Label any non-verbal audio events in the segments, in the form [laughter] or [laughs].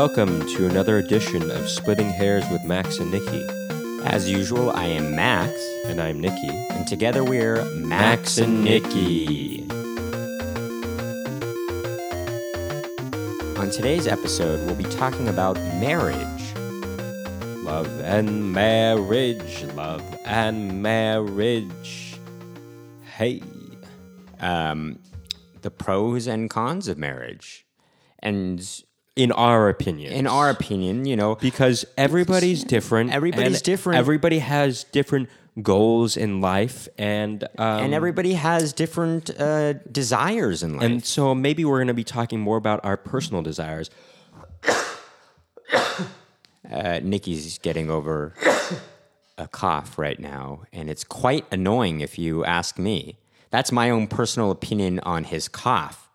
Welcome to another edition of Splitting Hairs with Max and Nikki. As usual, I am Max, And I'm Nikki. and together we're Max, and Nikki. On today's episode, we'll be talking about marriage. Love and marriage, love and marriage. Hey. Um, the pros and cons of marriage. And In our opinion. in our opinion, you know, because everybody's different. Everybody's different. Everybody has different goals in life, and um, and everybody has different uh, desires in life. and so maybe we're going to be talking more about our personal desires. [coughs] uh, Nikki's getting over a cough right now, and it's quite annoying if you ask me. That's my own personal opinion on his cough.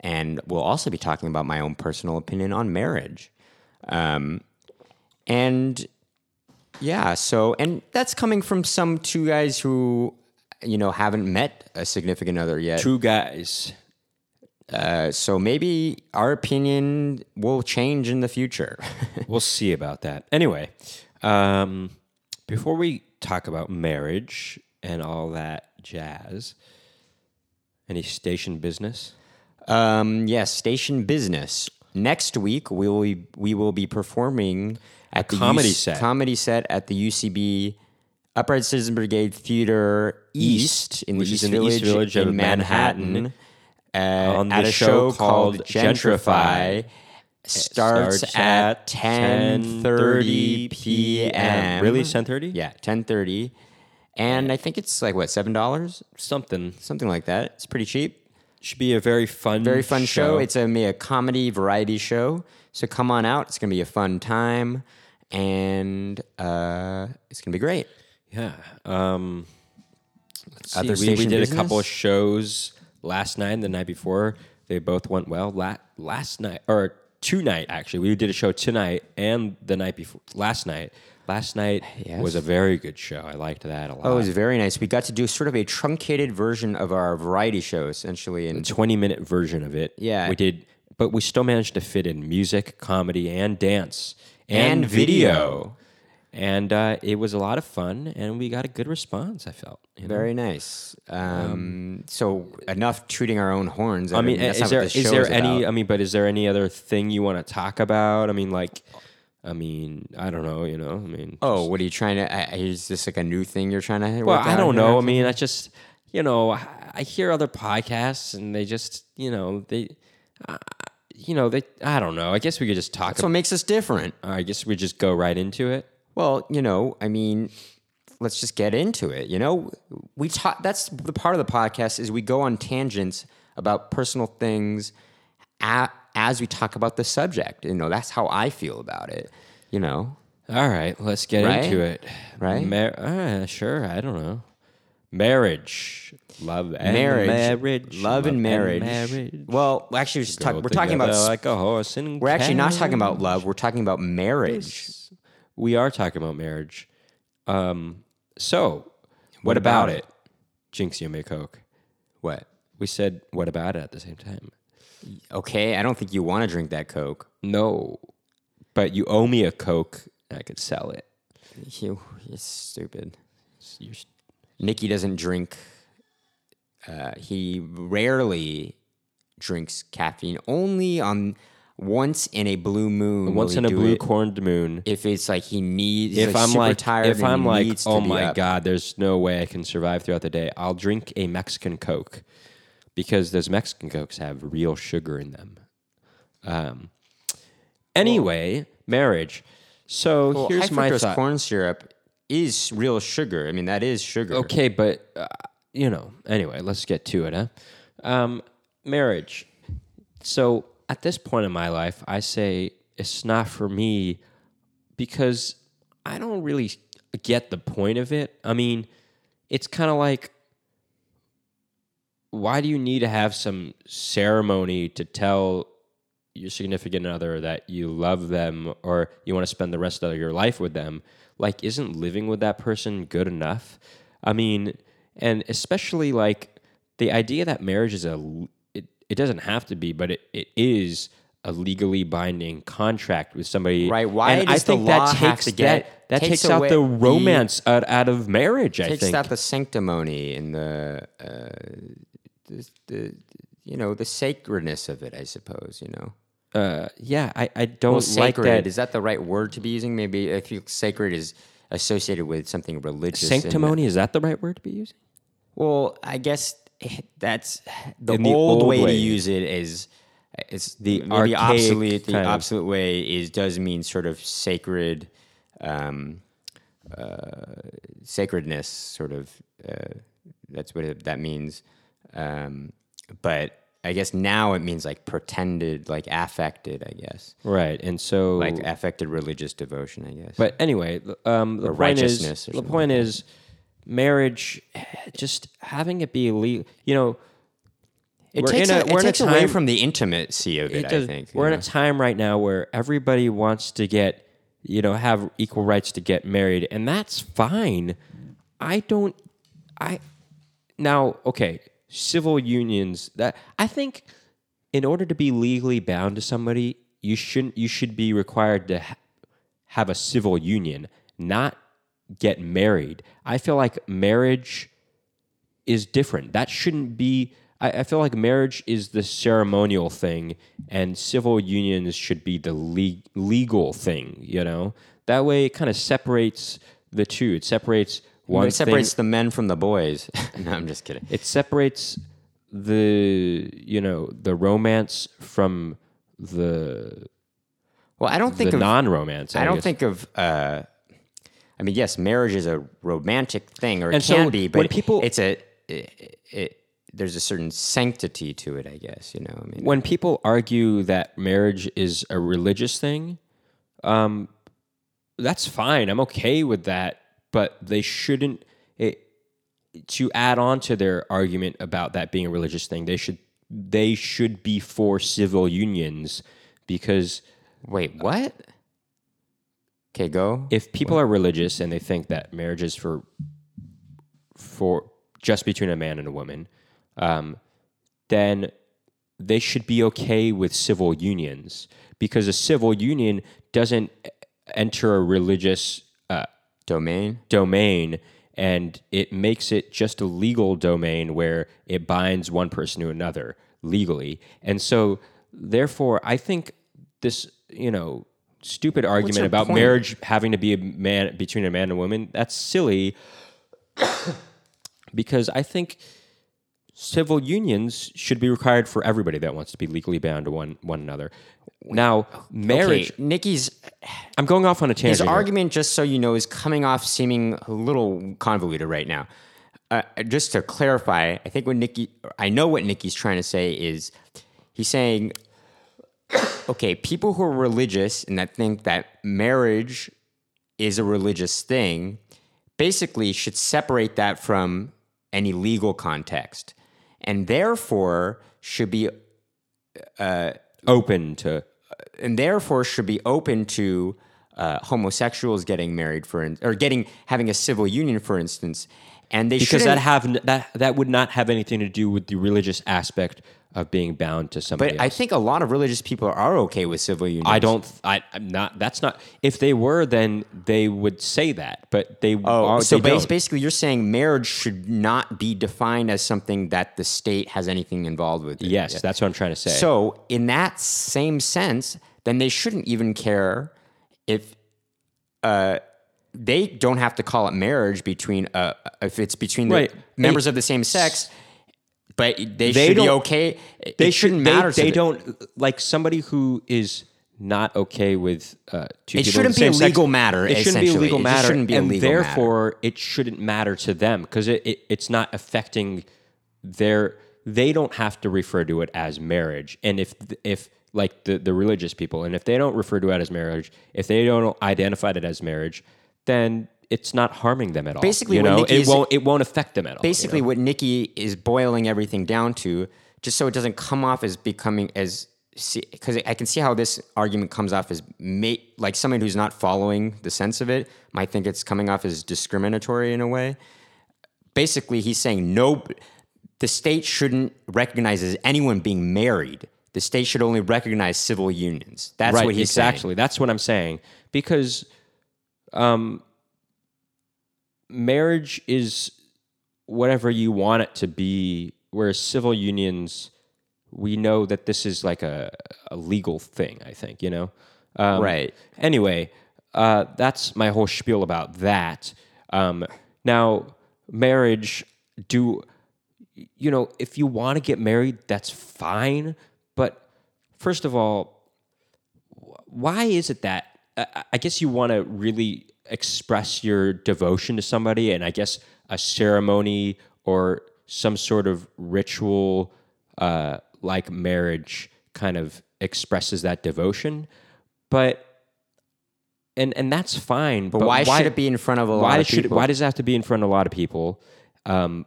And we'll also be talking about my own personal opinion on marriage. Um, and yeah, so, and that's coming from some two guys who, you know, haven't met a significant other yet. Two guys. Uh, so maybe our opinion will change in the future. [laughs] We'll see about that. Anyway, um, before we talk about marriage and all that jazz, any station business? Um, yes, station business. Next week we will be, we will be performing at the comedy UC set. comedy set at the UCB Upright Citizen Brigade Theater East in the East in the Village, East Village in of Manhattan, Manhattan, uh, on at a show called Gentrify. Gentrify. Starts, starts at at ten thirty 10:30 p.m. Really, 10:30? Yeah, ten thirty, and I think it's like what seven dollars, Something. something like that. It's pretty cheap. Should be a very fun, very fun show. It's a, a comedy variety show. So come on out. It's going to be a fun time. And uh, it's going to be great. yeah. Um, let's Other see. We, we did a couple of shows last night and the night before. They both went well. La- last night or tonight actually, we did a show tonight and the night before. Last night. Last night Yes. was a very good show. I liked that a lot. Oh, it was very nice. We got to do sort of a truncated version of our variety show, essentially. And 20 minute version of it. Yeah. We did, but we still managed to fit in music, comedy, and dance And video. And uh, it was a lot of fun, and we got a good response, I felt. you know? very nice. Um, so enough tooting our own horns. I mean, that's is not there what is this there any? about. I mean, but is there any other thing you want to talk about? I mean, like, I mean, I don't know. You know, I mean, Oh, what are you trying to? Uh, is this like a new thing you're trying to? well, I don't here? know. I mean, I just, you know, I, I hear other podcasts, and they just, you know, they, uh, you know, they. I don't know. I guess we could just talk. That's what makes us different. I guess we just go right into it. Well, you know, I mean, let's just get into it. You know, we talk. That's the part of the podcast is we go on tangents about personal things a as we talk about the subject. You know, that's how I feel about it. You know, All right, let's get Right? into it. Right? Mar- uh, sure. I don't know. Marriage, love, and marriage, marriage, love, and marriage. marriage. Well, actually, we're, just talk, we're talking about. like a horse and we're actually not talking about love. We're talking about marriage. We are talking about marriage. Um. So, what, about about, it? Jinx, you make coke. What? We said, what about it at the same time? Okay, I don't think you want to drink that Coke. No, but you owe me a coke. I could sell it. You, you're stupid. You're, Nikki doesn't drink. Uh, he rarely drinks caffeine. Only on once in a blue moon. once in a blue corned moon. If it's like he needs, if like I'm like, tired, if I'm like, oh my up. god, there's no way I can survive throughout the day. I'll drink a Mexican Coke because those Mexican Cokes have real sugar in them. Um. Anyway, marriage. So Well, here's high my thought. corn syrup is real sugar. I mean, that is sugar. Okay, but uh, you know, anyway, let's get to it, huh? Um, marriage. So at this point in my life, I say it's not for me because I don't really get the point of it. I mean, it's kind of like why do you need to have some ceremony to tell your significant other that you love them or you want to spend the rest of your life with them like isn't living with that person good enough i mean and especially like the idea that marriage is a it, it doesn't have to be but it, it is a legally binding contract with somebody. Right, why and does I the think law that have takes to get- that, that takes takes, out the the- romance out, out of marriage. I takes think takes out the sanctimony and the, uh, the, the you know the sacredness of it. I suppose you know. uh, yeah, I, I don't Well, like sacred that. is that the right word to be using? Maybe I feel sacred is associated with something religious. and- Sanctimony is that the right word to be using? Well, I guess [laughs] that's the In the old, old way, way. to use it is is The maybe archaic obsolete. The obsolete way is does mean sort of sacred, um, uh, sacredness. Sort of uh, that's what it, that means. Um, but I guess now it means like pretended, like affected. I guess Right, and so like affected religious devotion. I guess. But anyway, um, the Or point is, the point is, marriage, just having it be illegal. You know, it we're takes, in a, a, it we're in a takes away time- from the intimacy of it. it does- I think we're in a time right now where everybody wants to get, you know, have equal rights to get married, and that's fine. I don't. I now okay. Civil unions that I think, in order to be legally bound to somebody, you shouldn't. You should be required to ha- have a civil union, not get married. I feel like marriage is different. That shouldn't be. I, I feel like marriage is the ceremonial thing, and civil unions should be the le- legal thing. You know, that way it kind of separates the two. It separates one it separates thing. the men from the boys. [laughs] no, I'm just kidding. It separates the you know the romance from the Well, I don't think the of non-romance. I don't guess. think of. Uh, I mean, yes, marriage is a romantic thing, or it And so can be, but people- it's a. It, it, there's a certain sanctity to it, I guess. You know, I mean, when people argue that marriage is a religious thing, um, that's fine. I'm okay with that, but they shouldn't. It, to add on to their argument about that being a religious thing, they should they should be for civil unions because wait, what? Okay, go. if people are religious and they think that marriage is for for just between a man and a woman, um, then they should be okay with civil unions because a civil union doesn't enter a religious Domain. domain and it makes it just a legal domain where it binds one person to another legally. And so therefore I think this, you know, stupid argument about point? marriage having to be a man between a man and a woman, that's silly [coughs] because I think civil unions should be required for everybody that wants to be legally bound to one one another. Now, marriage. Okay, Nikki's [sighs] I'm going off on a his tangent. here. argument, just so you know, is coming off seeming a little convoluted right now. Uh, just to clarify, I think what Nikki, I know what Nikki's trying to say is, he's saying, [coughs] okay, people who are religious and that think that marriage is a religious thing, basically should separate that from any legal context, and therefore should be open to and therefore should be open to uh, homosexuals getting married for in, or getting having a civil union, for instance, and they because shouldn't. that have that that would not have anything to do with the religious aspect of being bound to somebody but I think a lot of religious people are okay with civil unions. I don't. I, I'm not. That's not. If they were, then they would say that. But they. Oh, are, so they bas- basically, you're saying marriage should not be defined as something that the state has anything involved with. it. yes, that's what I'm trying to say. So, in that same sense, then they shouldn't even care if uh, they don't have to call it marriage between uh, if it's between the Right. members of the same sex. But they, They should be okay. It they shouldn't they- matter. to They, don't like somebody who is not okay with uh, two It people shouldn't be a same sex, legal matter, It shouldn't be a legal It shouldn't be a legal matter. therefore it shouldn't matter to them because it, it it's not affecting their. They don't have to refer to it as marriage, and if if like the the religious people, and if they don't refer to it as marriage, if they don't identify it as marriage, then it's not harming them at all. Basically, you know, Nikki it is- won't it won't affect them at all. you basically know? what Nikki is boiling everything down to, just so it doesn't come off as becoming as because I can see how this argument comes off as ma- like someone who's not following the sense of it might think it's coming off as discriminatory in a way. Basically, he's saying no, the state shouldn't recognize as anyone being married. the state should only recognize civil unions. That's right, what he's exactly. That's what I'm saying because um, marriage is whatever you want it to be, whereas civil unions, we know that this is like a, a legal thing. I think you know. Um, Right. Anyway, uh, that's my whole spiel about that. Um, now, marriage. Do you know if you want to get married? That's fine. But first of all, why is it that I I guess you want to really express your devotion to somebody, and I guess a ceremony or some sort of ritual uh, like marriage kind of expresses that devotion, but. And, and that's fine. But why, should it be in front of a lot why of should people? why does it have to be in front of a lot of people? Um,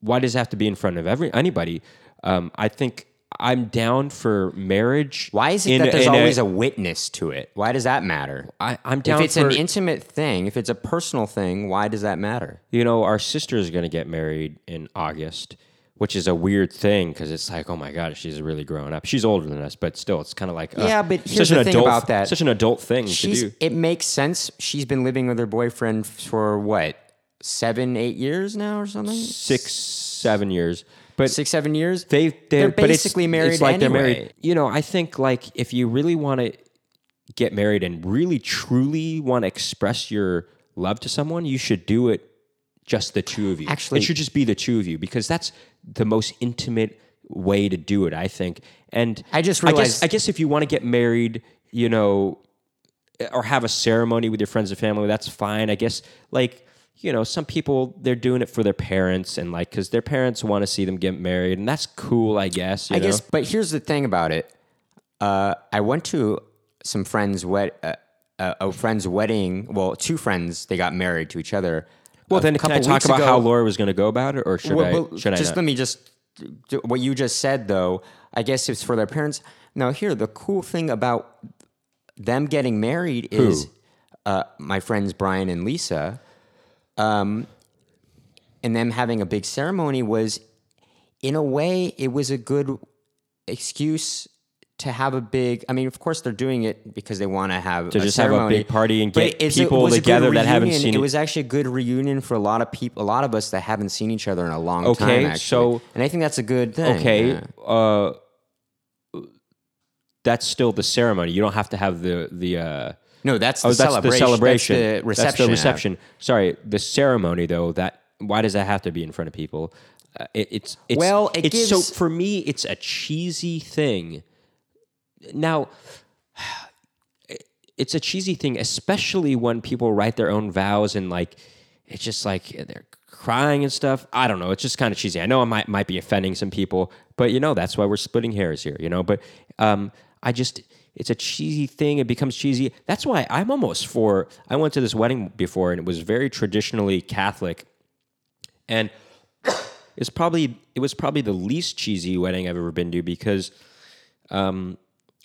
why does it have to be in front of every anybody? Um, I think I'm down for marriage. Why is it in- that there's always a, witness to it? Why does that matter? I, I'm down for If it's for an intimate thing, if it's a personal thing, why does that matter? you know our sister is going to get married in August, which is a weird thing because it's like oh my god she's really grown up. She's older than us, but still it's kind of like uh, Yeah, but such here's the thing adult, about that. Such an adult thing She's, to do. it makes sense. She's been living with her boyfriend for what, seven, eight years now or something? Six, seven years, but Six, seven years? they they're, They're it's- basically it's, married like they're anyway. married. You know, I think like if you really want to get married and really truly want to express your love to someone, you should do it just the two of you. Actually- it should just be the two of you because that's the most intimate way to do it. I think. And I just I guess realized- I guess if you want to get married, you know, or have a ceremony with your friends and family, that's fine. I guess like you know, some people they're doing it for their parents and like because their parents want to see them get married, and that's cool. I guess. You I know? guess, but here's the thing about it. Uh, I went to some friends' wed, uh, uh, a friend's wedding. Well, two friends they got married to each other. Well, then can I talk about ago- how Laura was going to go about it, or should Well, I? should I just let me just what you just said though. I guess it's for their parents. Now, here the cool thing about them getting married is uh, my friends Brian and Lisa, um, and them having a big ceremony was, in a way, it was a good excuse to have a big. I mean, of course, they're doing it because they want to have To a just have a big party and get people a together that haven't seen It it- was actually a good reunion for a lot of people, a lot of us that haven't seen each other in a long Okay, time. Actually, so- and I think that's a good thing. okay, yeah. uh, that's still the ceremony. You don't have to have the the. Uh, No, that's the oh, that's celebration. the celebration. That's the reception. That's the reception. Sorry, the ceremony though. That why does that have to be in front of people? Uh, it, it's it's Well, it it's so for me. It's a cheesy thing. Now, [sighs] it's a cheesy thing, especially when people write their own vows and like it's just like they're crying and stuff. I don't know. It's just kind of cheesy. I know I might might be offending some people, but you know that's why we're splitting hairs here. You know, but um, I just it's a cheesy thing. It becomes cheesy. That's why I'm almost for. I went to this wedding before and it was very traditionally Catholic, and [coughs] it's probably it was probably the least cheesy wedding I've ever been to because um,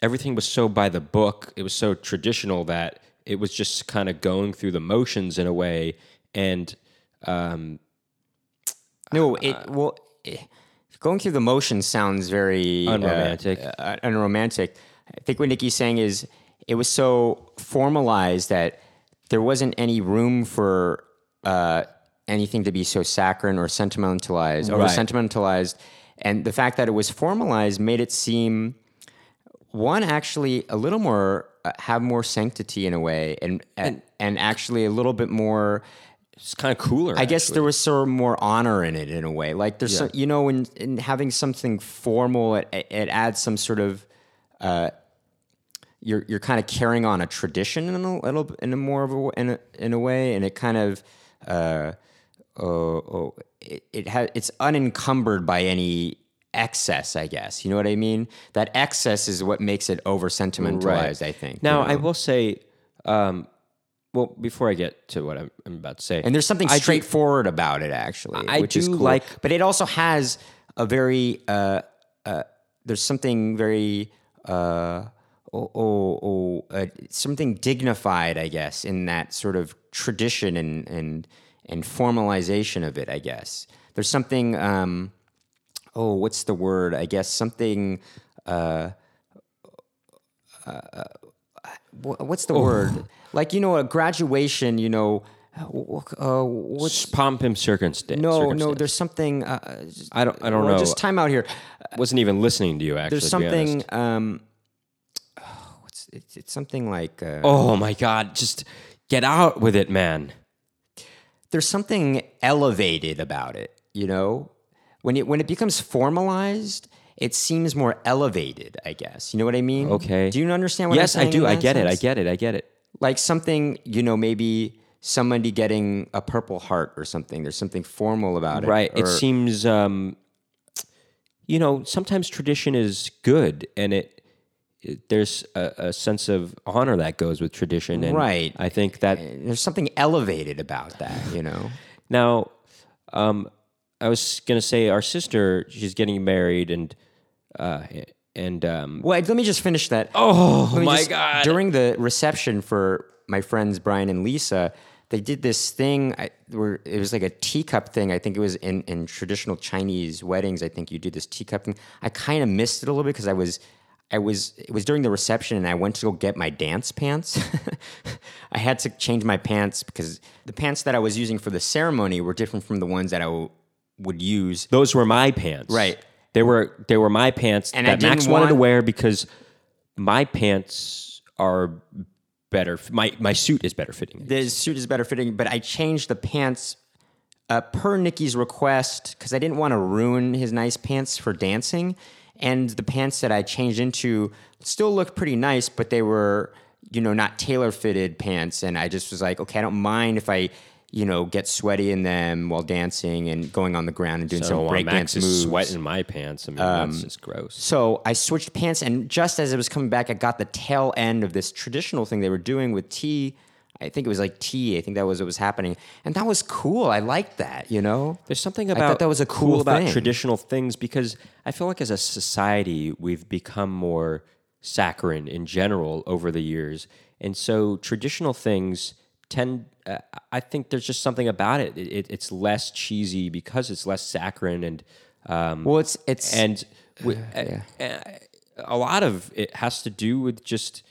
everything was so by the book. It was so traditional that it was just kind of going through the motions in a way. And um, No, it well, eh, going through the motions sounds very uh, Unromantic. uh, unromantic. I think what Nikki's saying is it was so formalized that there wasn't any room for uh, anything to be so saccharine or sentimentalized, Right. sentimentalized, and the fact that it was formalized made it seem one actually a little more uh, have more sanctity in a way, and and, and actually a little bit more. it's kind of cooler. I guess there was sort of more honor in it in a way. Like there's, some, you know, in, in having something formal, it, it adds some sort of, uh, you're you're kind of carrying on a tradition in a little, in a more of a in a, in a way, and it kind of, uh, oh, oh it, it has it's unencumbered by any excess. I guess you know what I mean. That excess is what makes it over sentimentalized. I think. Now, you I will say, um, well, before I get to what I'm, I'm about to say, And there's something I do- straightforward about it, actually, I which is cool. like- but it also has a very uh, uh, there's something very uh, oh, oh, oh uh, something dignified, I guess, in that sort of tradition and and and formalization of it. I guess there's something. Um, oh, what's the word? I guess something. wh- what's the word? Like you know, a graduation. You know, uh, what's Pomp and circumstance. no, no. There's something. Uh, I don't. I don't well, know. Just time out here. wasn't even listening to you. Actually, There's to be honest. something. Um, oh, [sighs] what's it's, it's something like. Uh, Oh my God! Just get out with it, man. there's something elevated about it. You know, when it when it becomes formalized, it seems more elevated. I guess you know what I mean. Okay. Do you understand what yes, I'm saying? Yes, I do. I get it. I get it. I get it. like something you know maybe somebody getting a purple heart or something. There's something formal about it. Right. It seems, um, you know, sometimes tradition is good, and it, it there's a, a sense of honor that goes with tradition. And Right. I think that there's something elevated about that. You know. now, um, I was gonna say our sister, she's getting married, and uh, and um, Well, let me just finish that. oh my just- god, During the reception for my friends Brian and Lisa, they did this thing I, where it was like a teacup thing. I think it was in, in traditional Chinese weddings. I think you do this teacup thing. I kind of missed it a little bit because I was, I was, it was during the reception and I went to go get my dance pants. [laughs] I had to change my pants because the pants that I was using for the ceremony were different from the ones that I w- would use. those were my pants. Right. They were they were my pants And I that Max wanted to wear because my pants are better. My my suit is better fitting. the suit is better fitting, but I changed the pants uh, per Nikki's request because I didn't want to ruin his nice pants for dancing. And the pants that I changed into still looked pretty nice, but they were, you know, not tailor fitted pants. And I just was like, okay, I don't mind if I, you know, get sweaty in them while dancing and going on the ground and doing So some breakdance moves. sweating my pants. I mean, that's um, just gross. So I switched pants, and just as it was coming back, I got the tail end of this traditional thing they were doing with tea. I think it was like tea. I think that was what was happening, and that was cool. I liked that. You know, There's something I about thought that was a cool about thing. traditional things because I feel like as a society we've become more saccharine in general over the years, and so traditional things tend. Uh, I think there's just something about it. It, it. It's less cheesy because it's less saccharine and um, well, it's it's and we, a, a lot of it has to do with just.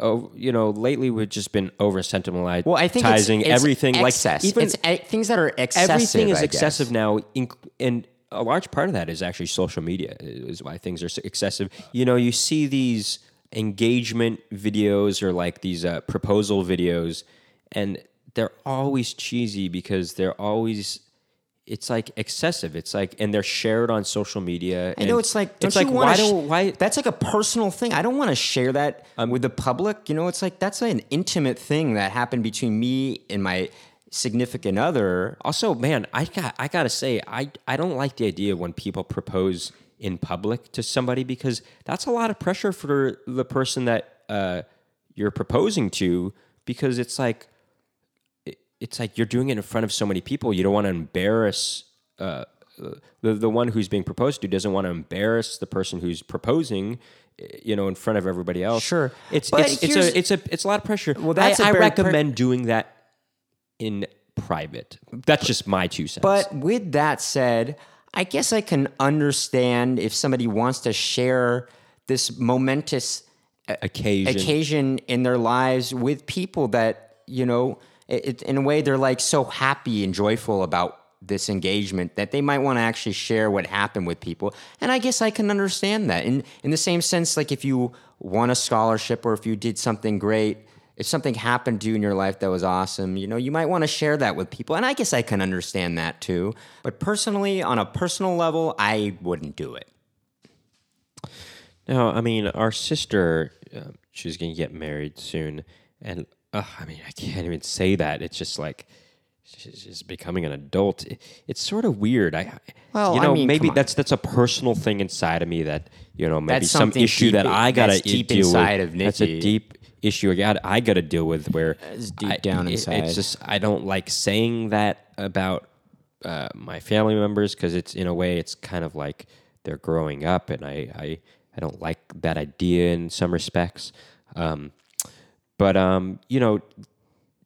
Oh, you know, lately we've just been over sentimentalizing well, I think it's, it's everything. excess. Like even it's uh, things that are excessive. everything is I guess. excessive now inc- and a large part of that is actually social media is why things are so excessive you know you see these engagement videos or like these uh, proposal videos and they're always cheesy because they're always it's like excessive it's like and they're shared on social media I know it's like it's like why sh- don't why that's like a personal thing. I don't want to share that with the public. You know, it's like that's an intimate thing that happened between me and my significant other. Also, man, I got I gotta say, I I don't like the idea when people propose in public to somebody because that's a lot of pressure for the person that uh, you're proposing to because it's like it's like you're doing it in front of so many people. You don't want to embarrass. Uh, the the one who's being proposed to doesn't want to embarrass the person who's proposing, you know, in front of everybody else. Sure. it's But it's, it's a it's a it's a lot of pressure. Well, that's I, very recommend doing that in private. That's just my two cents. But with that said, I guess I can understand if somebody wants to share this momentous occasion, occasion in their lives with people that you know it, in a way they're like so happy and joyful about this engagement that they might want to actually share what happened with people. And i guess i can understand that. In in the same sense like if you won a scholarship or if you did something great if something happened to you in your life that was awesome you know you might want to share that with people. And i guess i can understand that too. But personally on a personal level i wouldn't do it. No, I mean, our sister, uh, she's going to get married soon. And uh, I mean, I can't even say that. It's just like she's just becoming an adult. It- it's sort of weird. I, Well, you I know, mean, maybe that's that's a personal thing inside of me that you know maybe That's some issue deep- that I gotta that's deep deal inside with. of That's a deep issue I got I got to deal with where It's deep I- down it- inside. It's just I don't like saying that about uh, my family members because it's in a way it's kind of like they're growing up and I I, I don't like that idea in some respects. Um, but um, you know,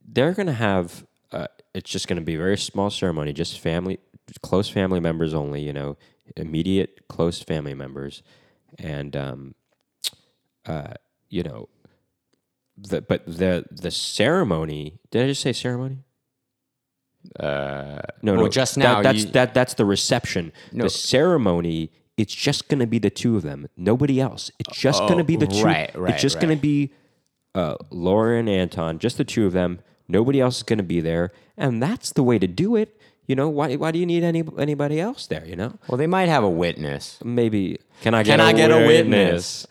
they're gonna have. Uh, it's just gonna be a very small ceremony, just family, close family members only. You know, immediate close family members, and um, uh, you know, the but the the ceremony. Did I just say ceremony? Uh, No, well, no. just that- now that's you- that. That's the reception. No. The ceremony. It's just gonna be the two of them. Nobody else. It's just gonna be the two. Oh, right, right, It's just gonna be uh, Laura and Anton. Just the two of them. Nobody else is gonna be there, and that's the way to do it. You know why? Why do you need any anybody else there? You know, well, they might have a witness. maybe. Can I get? Can a I get a witness?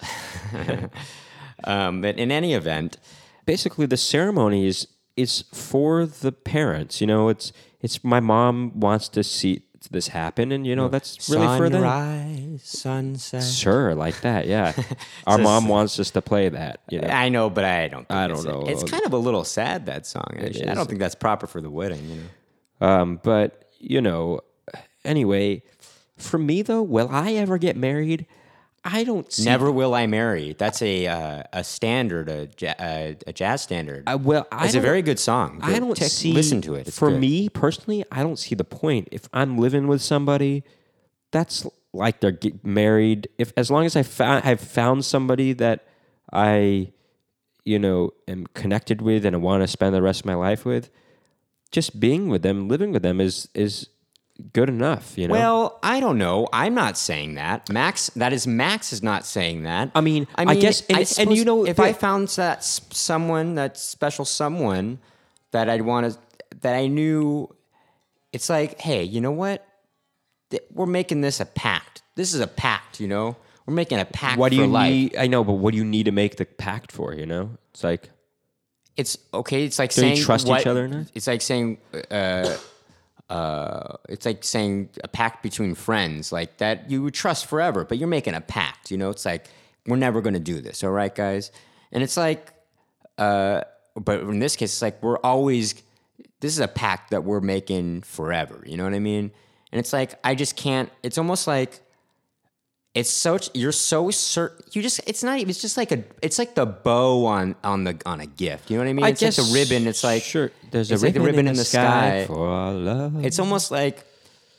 witness? [laughs] um, but in any event, basically the ceremony is is for the parents. You know, it's it's my mom wants to see this happen, and you know that's really for them. sunrise, sunset. Sure, like that. Yeah, [laughs] our mom wants us to play that. You know, I know, but I don't. Think I don't it's, know. It's kind of a little sad that song. Actually, I don't think that's proper for the wedding. You know. um, but you know, anyway, for me though, will I ever get married? I don't see. Never will I marry. That's a uh, a standard, a, a, a jazz standard. I, well, I it's a very good song. I don't Take- see. Listen to it. It's for good. me personally, I don't see the point. If I'm living with somebody, that's like they're married. If as long as I found I've found somebody that I, you know, am connected with and I want to spend the rest of my life with, just being with them, living with them is is good enough. You know. Well, I don't know. I'm not saying that. Max, that is Max is not saying that. I mean, I guess- and- and suppose you know, if I found that someone, that special someone that I'd want to, that I knew, it's like, hey, you know what? We're making this a pact. This is a pact. You know, we're making a pact what do you life. need? I know, but what do you need to make the pact for? You know, it's like It's okay. It's like you saying trust what- each other enough? It's like saying, uh, uh, it's like saying a pact between friends, like that you would trust forever, but you're making a pact. You know, it's like we're never going to do this. All right, guys, and it's like, uh, but in this case, it's like we're always. This is a pact that we're making forever. You know what I mean? And it's like I just can't. It's almost like it's so you're so certain you just it's not even it's just like a it's like the bow on on the on a gift you know what i mean it's like the ribbon it's like sure. There's a it's like ribbon, the ribbon in, the sky, for our love. it's almost like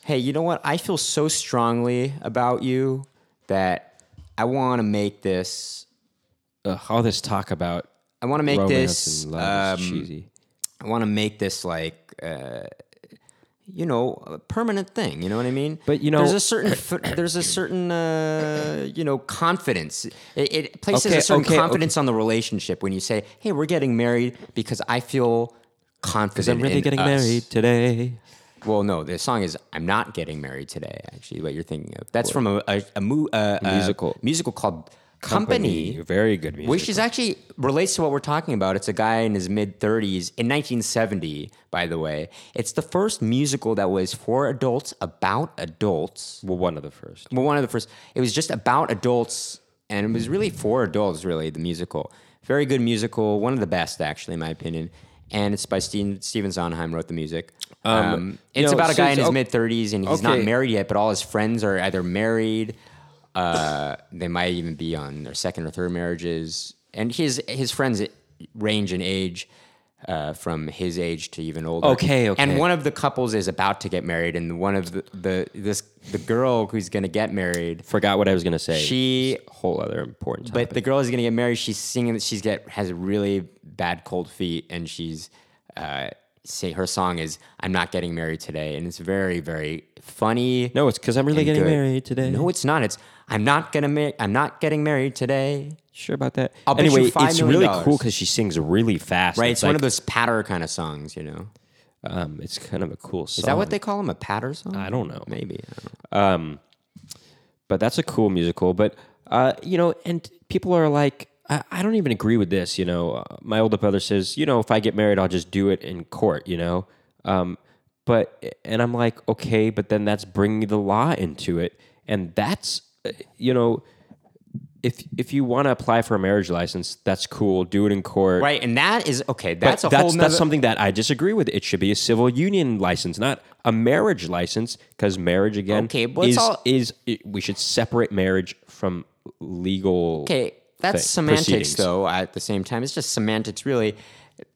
hey you know what i feel so strongly about you that i want to make this Ugh, all this talk about i want to make this and love is um, cheesy. i want to make this like uh you know, a permanent thing. You know what I mean? But, you know- there's a certain there's a certain uh, you know confidence. It, it places Okay, a certain okay, confidence on the relationship when you say, "Hey, we're getting married because I feel confident." I'm really in getting us." married today. Well, no, the song is "I'm not getting married today." Actually, what you're thinking of. That's from a a, a, mu- uh, a Musical. musical called Company. Very good music. Which is actually relates to what we're talking about. It's a guy in his mid 30s in 1970, by the way. It's the first musical that was for adults about adults. well, one of the first. Well, one of the first. It was just about adults, and it was really for adults. Really, the musical. Very good musical. One of the best, actually, in my opinion. And it's by Stephen, Stephen Sondheim wrote the music. Um, you it's about a so guy in his okay- mid 30s, and he's not married yet, but all his friends are either married. Uh, they might even be on their second or third marriages, and his his friends range in age uh, from his age to even older. Okay, okay. And one of the couples is about to get married, and one of the, the this the girl who's going to get married, Forgot what I was gonna say. she a whole other important topic. but the girl is going to get married. She's singing that she's get has really bad cold feet, and she's uh, say her song is "I'm not getting married today," and it's very very funny. no, it's because I'm really getting good. married today. No, it's not. It's I'm not gonna mar- I'm not getting married today. sure about that. I'll anyway, 5 it's really dollars. cool because she sings really fast. Right? It's, It's, one of those patter kind of songs, you know. Um, it's kind of a cool song. Is that what they call them? A patter song? I don't know. Maybe. Don't know. Um, but that's a cool musical. But uh, you know, and people are like, I, I don't even agree with this. You know, uh, my older brother says, you know, if I get married, I'll just do it in court. You know, um, but and I'm like, okay, but then that's bringing the law into it, and that's uh, you know. If, if you want to apply for a marriage license, that's cool. Do it in court. Right, and that is okay. But That's a that's, whole. that's something that I disagree with. It should be a civil union license, not a marriage license, because marriage again Okay, but it's is all- is it, we should separate marriage from legal. Okay, that's thi- semantics, proceedings. though. At the same time, it's just semantics, really.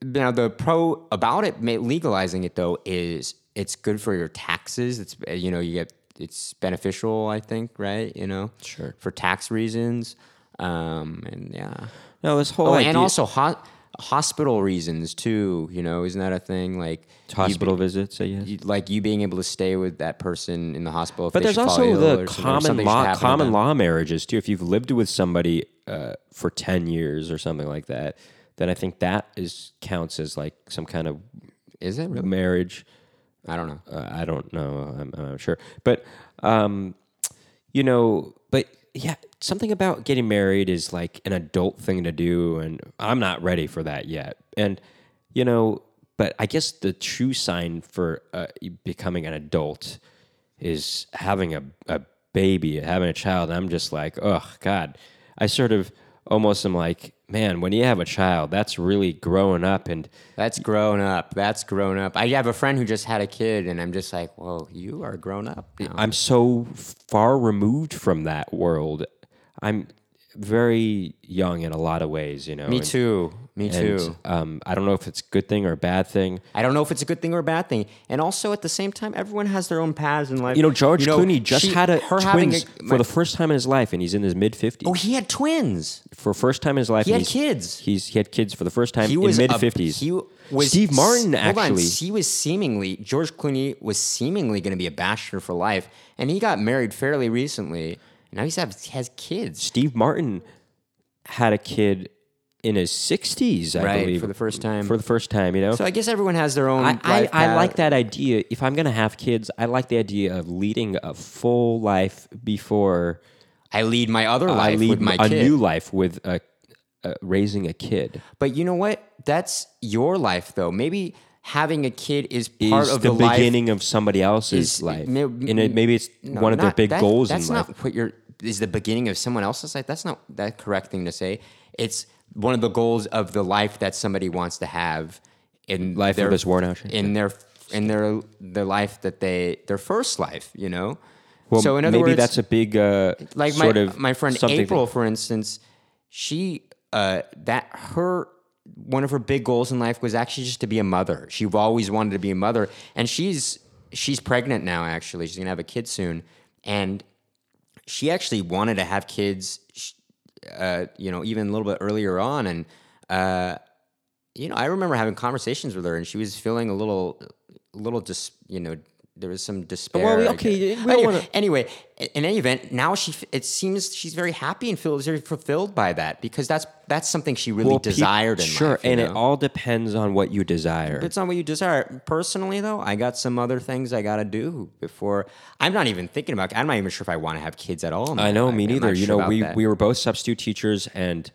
Now, the pro about it legalizing it though is it's good for your taxes. It's uh, you know you get it's beneficial. I think, right? You know, Sure. for tax reasons, um, and yeah. No, this whole Oh, idea, and also ho- hospital reasons too. You know, isn't that a thing? Like hospital visits. I guess. you- like you being able to stay with that person in the hospital. If But there's also the or something- or common law, common law marriages too. If you've lived with somebody uh, for ten years or something like that, then I think that is counts as like some kind of Is it really? marriage. I don't know. Uh, I don't know. I'm, I'm not sure, but um, you know, but yeah, something about getting married is like an adult thing to do, and I'm not ready for that yet. And you know, but I guess the true sign for uh, becoming an adult is having a, a baby, having a child. And I'm just like, oh God, I sort of almost am like, man, when you have a child, that's really growing up and That's grown up. That's grown up. I have a friend who just had a kid, and I'm just like, well, you are grown up now. I'm so far removed from that world. I'm very young in a lot of ways, you know. Me and- too. Me and, too. um, I don't know if it's a good thing or a bad thing. I don't know if it's a good thing or a bad thing. And also at the same time, everyone has their own paths in life. You know, George Clooney just she- had a her twins a- for the first time in his life, and he's in his mid fifties. Oh, he had twins. for first time in his life, He had kids. He's he had kids for the first time He in was mid a- fifties. He was Steve Martin hold on, actually. he was seemingly George Clooney was seemingly going to be a bachelor for life, and he got married fairly recently. Now he's have, has kids. Steve Martin had a kid in his sixties, I Right, believe, for the first time. For the first time, you know. So I guess everyone has their own. I, I, life I like that idea. If I'm gonna have kids, I like the idea of leading a full life before I lead my other life. I life lead with my a kid. new life with a, uh, raising a kid. But you know what? That's your life, though. Maybe having a kid is part Is of the, the, life. beginning of somebody else's is- life, may- and it, maybe it's No, one of their big that- goals That's in life. not what your is the beginning of someone else's life. That's not that correct thing to say. It's one of the goals of the life that somebody wants to have in Life of their, this worn out shit. in their in their their life that they their first life. You know. Well, so in other maybe words, that's a big uh, like sort my of my friend April, that- for instance, she uh, that her one of her big goals in life was actually just to be a mother. She always wanted to be a mother, and she's she's pregnant now. Actually, she's gonna have a kid soon, and she actually wanted to have kids. Uh, you know, even a little bit earlier on, and uh, you know, I remember having conversations with her, and she was feeling a little, a little dis, you know, there was some despair. Well, we- okay, we anyway, wanna- anyway, in any event, now she it seems she's very happy and feels very fulfilled by that because that's that's something she really well, desired in Sure, life. and know? it all depends on what you desire. It's not what you desire. Personally, though, I got some other things I got to do before. I'm not even thinking about. I'm not even sure if I want to have kids at all. I know, life. me neither. You sure know, we that. we were both substitute teachers, and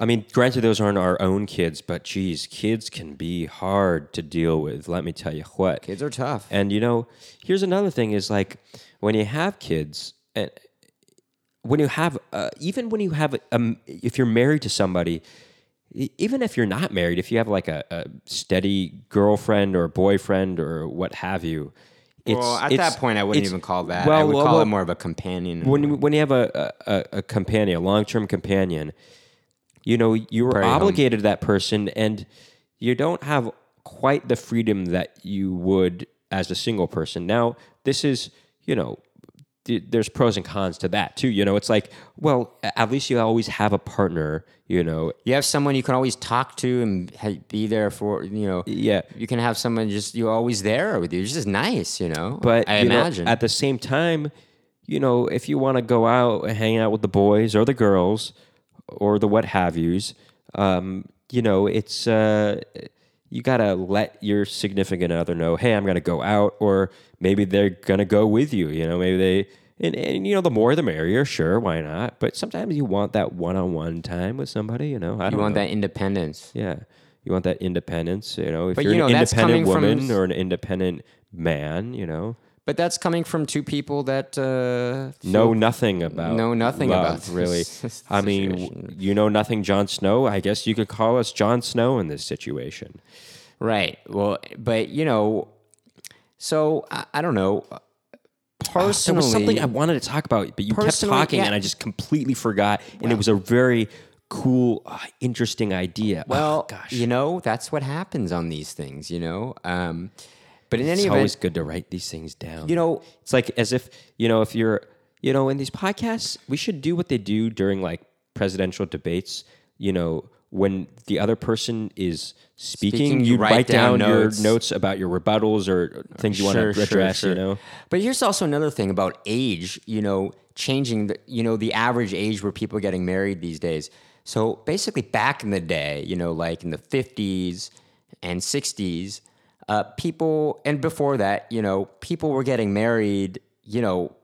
I mean, granted, those aren't our own kids, but geez, kids can be hard to deal with. Let me tell you what. kids are tough. And you know, here's another thing: is like when you have kids, and when you have, uh, even when you have, um, if you're married to somebody, even if you're not married, if you have like a, a steady girlfriend or boyfriend or what have you, it's, well, at that point, I wouldn't even call that. Well, I would well, call well, it more of a companion. when you- when you have a a, a companion, a long term companion, you know you are Very home. obligated to that person, and you don't have quite the freedom that you would as a single person. Now, this is you know. There's pros and cons to that too. You know, it's like, well, at least you always have a partner. You know, you have someone you can always talk to and be there for. You know, yeah. you can have someone just you're always there with you. It's just nice, you know. But I you know, imagine at the same time, you know, if you want to go out and hang out with the boys or the girls or the what have yous, um, you know, it's uh, you gotta let your significant other know, hey, I'm gonna go out, or maybe they're gonna go with you. You know, maybe they. And, and you know, the more the merrier. Sure, why not? But sometimes you want that one-on-one time with somebody. You know, I you don't want know. that independence. Yeah. You want that independence, you know. If But, you're you know, an independent coming from- woman or an independent man, you know, But that's coming from two people that uh, know nothing about know nothing love, about this really. [laughs] I mean, you know nothing, Jon Snow. I guess you could call us Jon Snow in this situation. Right. Well, but you know, so I, I don't know. There Personally, was something I wanted to talk about, but you kept talking, yeah. and I just completely forgot. And it was a very cool, uh, interesting idea. Oh, well, gosh, you know, that's what happens on these things. You know, um, But in any it's event, always good to write these things down. you know, It's like as if, you know, if you're, you know, in these podcasts, we should do what they do during like presidential debates, you know, when the other person is speaking, Speaking, you write write down, down your notes. notes about your rebuttals or things you Sure, want to address, sure. you know. But here's also another thing about age, you know, changing the, you know, the average age where people are getting married these days. So basically back in the day, you know, like in the 50s and 60s, uh, people, and before that, you know, people were getting married, you know,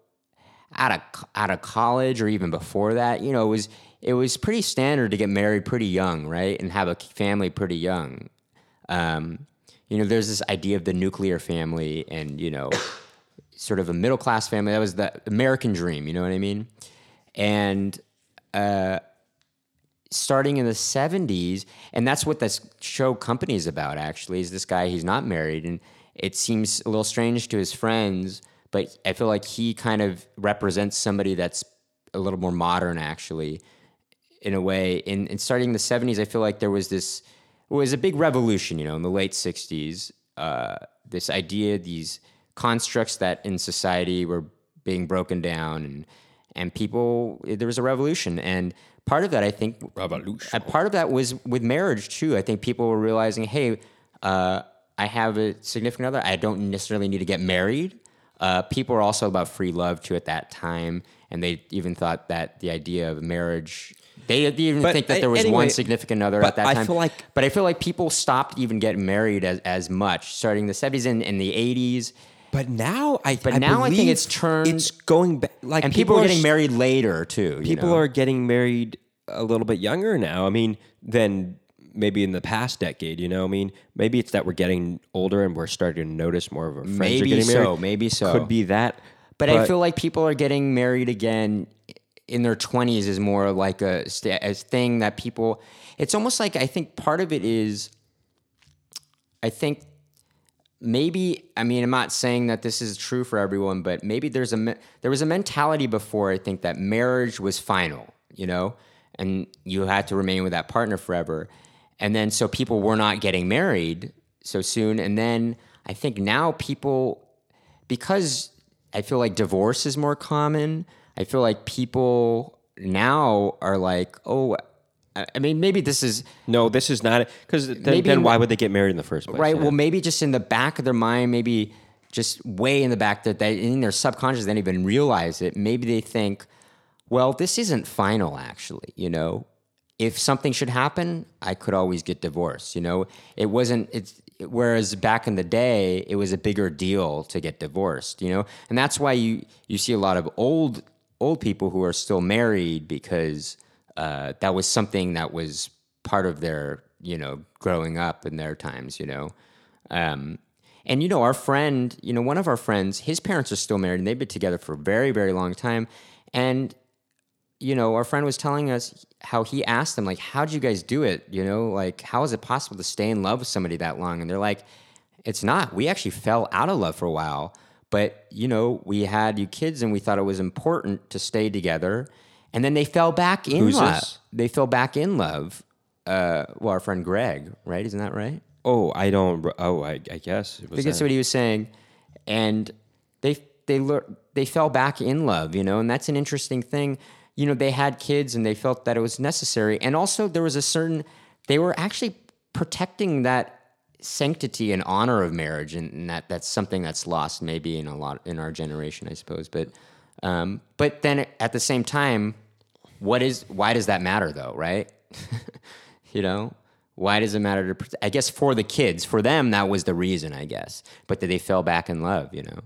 out of out of college or even before that, you know, it was it was pretty standard to get married pretty young, right, and have a family pretty young. Um, you know, there's this idea of the nuclear family, and you know, sort of a middle class family. That was the American dream. You know what I mean? And uh, starting in the 70s and that's what this show company is about actually is this guy he's not married and it seems a little strange to his friends but i feel like he kind of represents somebody that's a little more modern actually in a way. In, in starting in the 70s i feel like there was this was a big revolution you know in the late 60s uh, this idea these constructs that in society were being broken down and and people there was a revolution and part of that i think Revolution. part of that was with marriage too. I think people were realizing hey uh, i have a significant other. I don't necessarily need to get married. Uh, people were also about free love too at that time. And they even thought that the idea of marriage they didn't even But think that there was anyway, one significant other at that I time. feel like- but i feel like people stopped even getting married as, as much starting in the 70s and in the 80s But now I But I now I think it's turned- It's going back like and people, are getting s- married later too you People know? are getting married a little bit younger now. I mean, than maybe in the past decade. You know, I mean, maybe it's that we're getting older and we're starting to notice more of our friends Maybe are getting married. so, maybe so. Could be that. But, I feel like people are getting married again in their 20s is more like a, sta- a thing that people, it's almost like I think part of it is, I think maybe, I mean, I'm not saying that this is true for everyone, but maybe there's a, there was a mentality before, I think, that marriage was final, you know, and you had to remain with that partner forever. And then so people were not getting married so soon. And then I think now people, because I feel like divorce is more common. I feel like people now are like, oh, I mean, maybe this is no, this is not because then, then why would they get married in the first place? right. Yeah. Well, maybe just in the back of their mind, maybe just way in the back that they in their subconscious they don't even realize it. Maybe they think, well, this isn't final. Actually, you know, if something should happen, I could always get divorced. You know, it wasn't. It's whereas back in the day, it was a bigger deal to get divorced. You know, and that's why you you see a lot of old old people who are still married because uh, that was something that was part of their you know growing up in their times. You know. Um, and you know, our friend, you know, one of our friends, his parents are still married and they've been together for a very, very long time. And you know, our friend was telling us how he asked them, like, how'd you guys do it? You know, like, how is it possible to stay in love with somebody that long? And they're like, it's not. We actually fell out of love for a while, but, you know, we had you kids and we thought it was important to stay together. And then they fell back in Who's love. this? They fell back in love. Uh, well, our friend Greg, right? Isn't that right? oh, I don't. Oh, I, I guess. It I was think that's that. what he was saying, and they they they fell back in love, you know, and that's an interesting thing. You know, they had kids and they felt that it was necessary, and also there was a certain they were actually protecting that sanctity and honor of marriage, and, and that that's something that's lost maybe in a lot in our generation, I suppose. But um, but then at the same time, what is why does that matter though, right? [laughs] you know why does it matter to i guess for the kids for them that was the reason i guess but that they fell back in love you know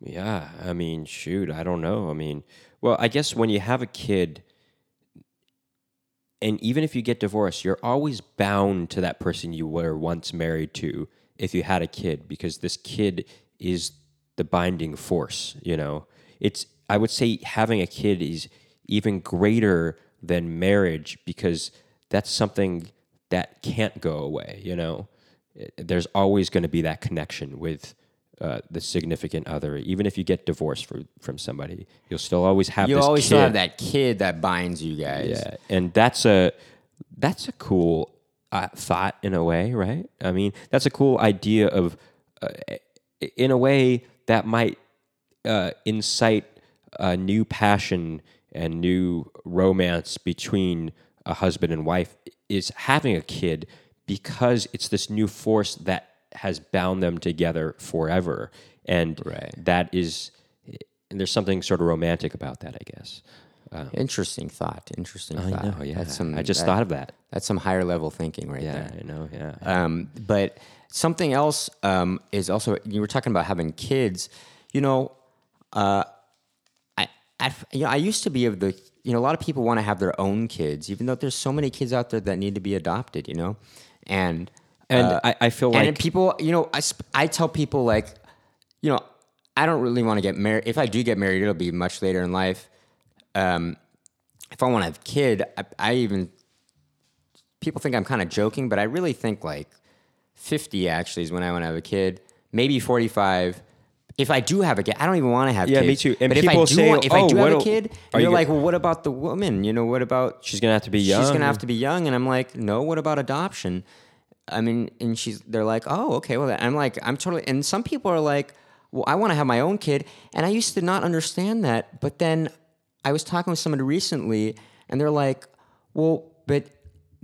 Yeah, I mean, shoot, I don't know. I mean, well, I guess when you have a kid, and even if you get divorced, you're always bound to that person you were once married to if you had a kid, because this kid is the binding force, you know? It's, I would say having a kid is even greater than marriage because that's something that can't go away, you know? It- There's always going to be that connection with uh, the significant other. Even if you get divorced for, from somebody, you'll still always have you this always kid. still have that kid that binds you guys Yeah, and that's a that's a cool uh, thought in a way, right? I mean, that's a cool idea of uh, in a way that might uh, incite a new passion and new romance between a husband and wife is having a kid because it's this new force that has bound them together forever and Right. that is and there's something sort of romantic about that i guess Interesting thought. Interesting i thought. know yeah That's some, i just that- thought of that That's some higher level thinking right yeah there. i know yeah Um, but something else um, is also you were talking about having kids. You know, uh, I, I, you know, I used to be of the you know a lot of people want to have their own kids, even though there's so many kids out there that need to be adopted. You know, and and uh, I, I feel and like people, you know, I, sp- I tell people like, you know, I don't really want to get married. If I do get married, it'll be much later in life. Um, if I want to have a kid, I, I even people think I'm kind of joking, but I really think like 50 actually is when I want to have a kid. Maybe 45. If I do have a kid, I don't even want to have Yeah, kids. me too. And but if I people do say, want, if I "Oh, do have a kid, are you you're go- like, well, what about the woman? You know, what about she's gonna have to be young She's gonna have to be young, and I'm like, no. What about adoption? I mean, and she's they're like, oh, okay. Well, I'm like, I'm totally. And some people are like, well, I want to have my own kid, and I used to not understand that, but then I was talking with somebody recently, and they're like, well, but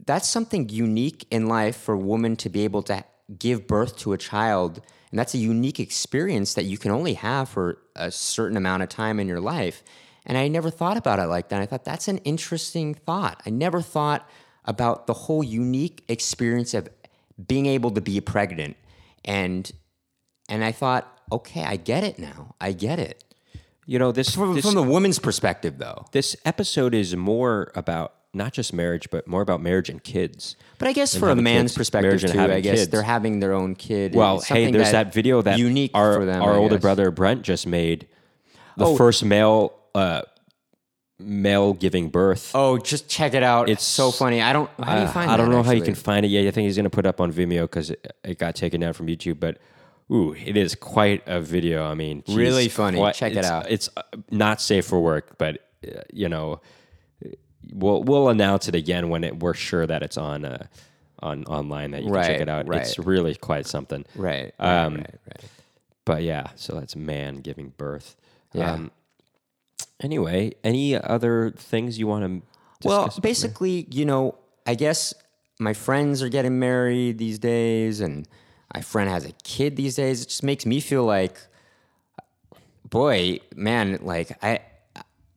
that's something unique in life for a woman to be able to give birth to a child. And that's a unique experience that you can only have for a certain amount of time in your life. And I never thought about it like that. I thought that's an interesting thought. I never thought about the whole unique experience of being able to be pregnant. And and I thought, okay, I get it now. I get it. you know this From, this, from the woman's perspective though. this episode is more about not just marriage but more about marriage and kids But I guess for a man's kids, perspective too, I guess kids. they're having their own kid. Well, hey, there's that, video that unique our for them. our I older guess. brother Brent just made. The Oh. first male uh, male giving birth. Oh, just check it out. It's so funny. I don't. How do you Uh, find? I don't that, know how you can find it yet. I think he's going to put it up on Vimeo because it, it got taken down from YouTube. But ooh, it is quite a video. I mean, geez, Really funny. quite- Check it out. It's uh, not safe for work, but uh, you know, we'll we'll announce it again when it, we're sure that it's on uh, on online that you can check it out. right. It's really quite something. Right. right, Um, right, right. But yeah, so that's man giving birth. Yeah. Um, anyway, any other things you want to? Well, basically, you know, I guess my friends are getting married these days, and my friend has a kid these days. It just makes me feel like, boy, man, like I.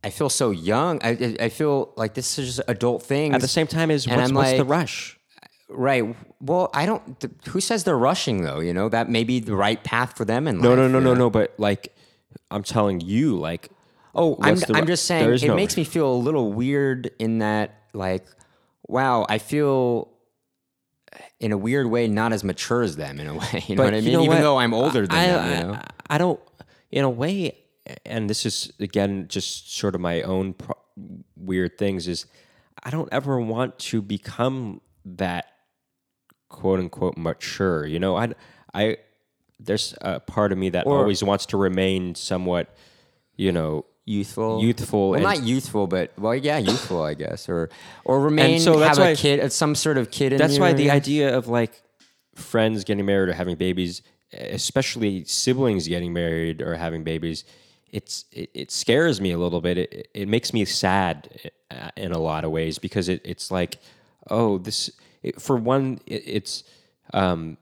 I feel so young. I, I feel like this is just adult things. at the same time as And what's, what's the rush? Right. Well, I don't. th- Who says they're rushing though? You know that may be the right path for them And No, life. no, no, no, know? no. But like, I'm telling you, like, Oh, I'm, the I'm just saying it no makes me feel a little weird in that, like, wow, I feel in a weird way not as mature as them in a way. [laughs] You know what I mean? Even what? though I'm older than I, them, you know? I, I don't, in a way, and this is again just sort of my own pro- weird things. Is I don't ever want to become that quote unquote mature. You know, I, I, there's a part of me that Or- always wants to remain somewhat, you know, Youthful, Youthful Well, and- not youthful, but well, yeah, youthful, I guess, or or remain so that's have a kid, uh, some sort of kid. In that's why the idea of like friends getting married or having babies especially siblings getting married or having babies it's it, it scares me a little bit. It, it makes me sad uh, in a lot of ways because it, it's like oh this it, for one it, it's um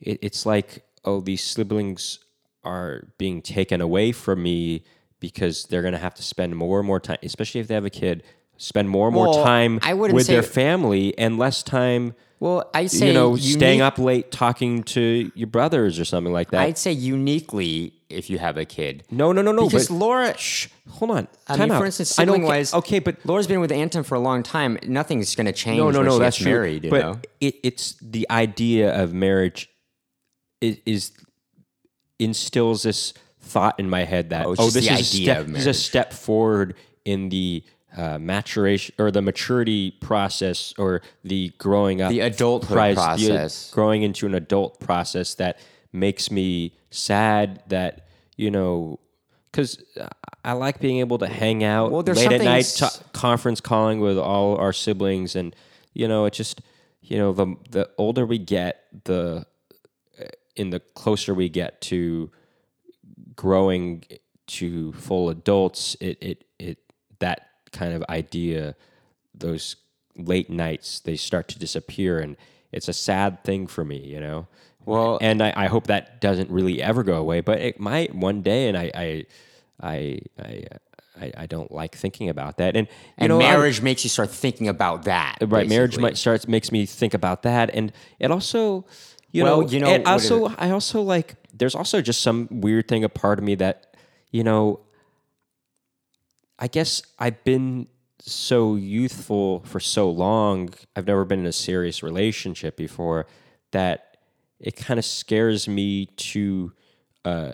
it, it's like oh these siblings are being taken away from me because they're going to have to spend more and more time especially if they have a kid spend more and more Well, time I wouldn't with their family and less time Well, I say you know unique- staying up late talking to your brothers or something like that. I'd say uniquely if you have a kid. no no no no Because but Laura, shh, hold on I Time mean, out. for instance, sibling wise, okay but Laura's been with Anton for a long time. Nothing's going to change. no no no that's gets true married. You but know, it, it's the idea of marriage is, is instills this thought in my head that Oh, oh this the is a step of this is a step forward in the uh, maturation or the maturity process or the growing up The adulthood price- the process. growing into an adult process that makes me sad that you know because I like being able to hang out Well, late at night, conference calling with all our siblings, and you know, it just you know the the older we get, the eh, in the closer we get to growing to full adults, it it it that kind of idea, those late nights, they start to disappear, and it's a sad thing for me, you know. Well- and I, I hope that doesn't really ever go away, but it might one day, and I I I I, I, I don't like thinking about that, and And know, marriage makes you start thinking about that. right marriage basically. might starts makes me think about that and it also you Well, know you know, and what is also i also like there's also just some weird thing a part of me that you know i guess i've been so youthful for so long i've never been in a serious relationship before that it kind of scares me to uh,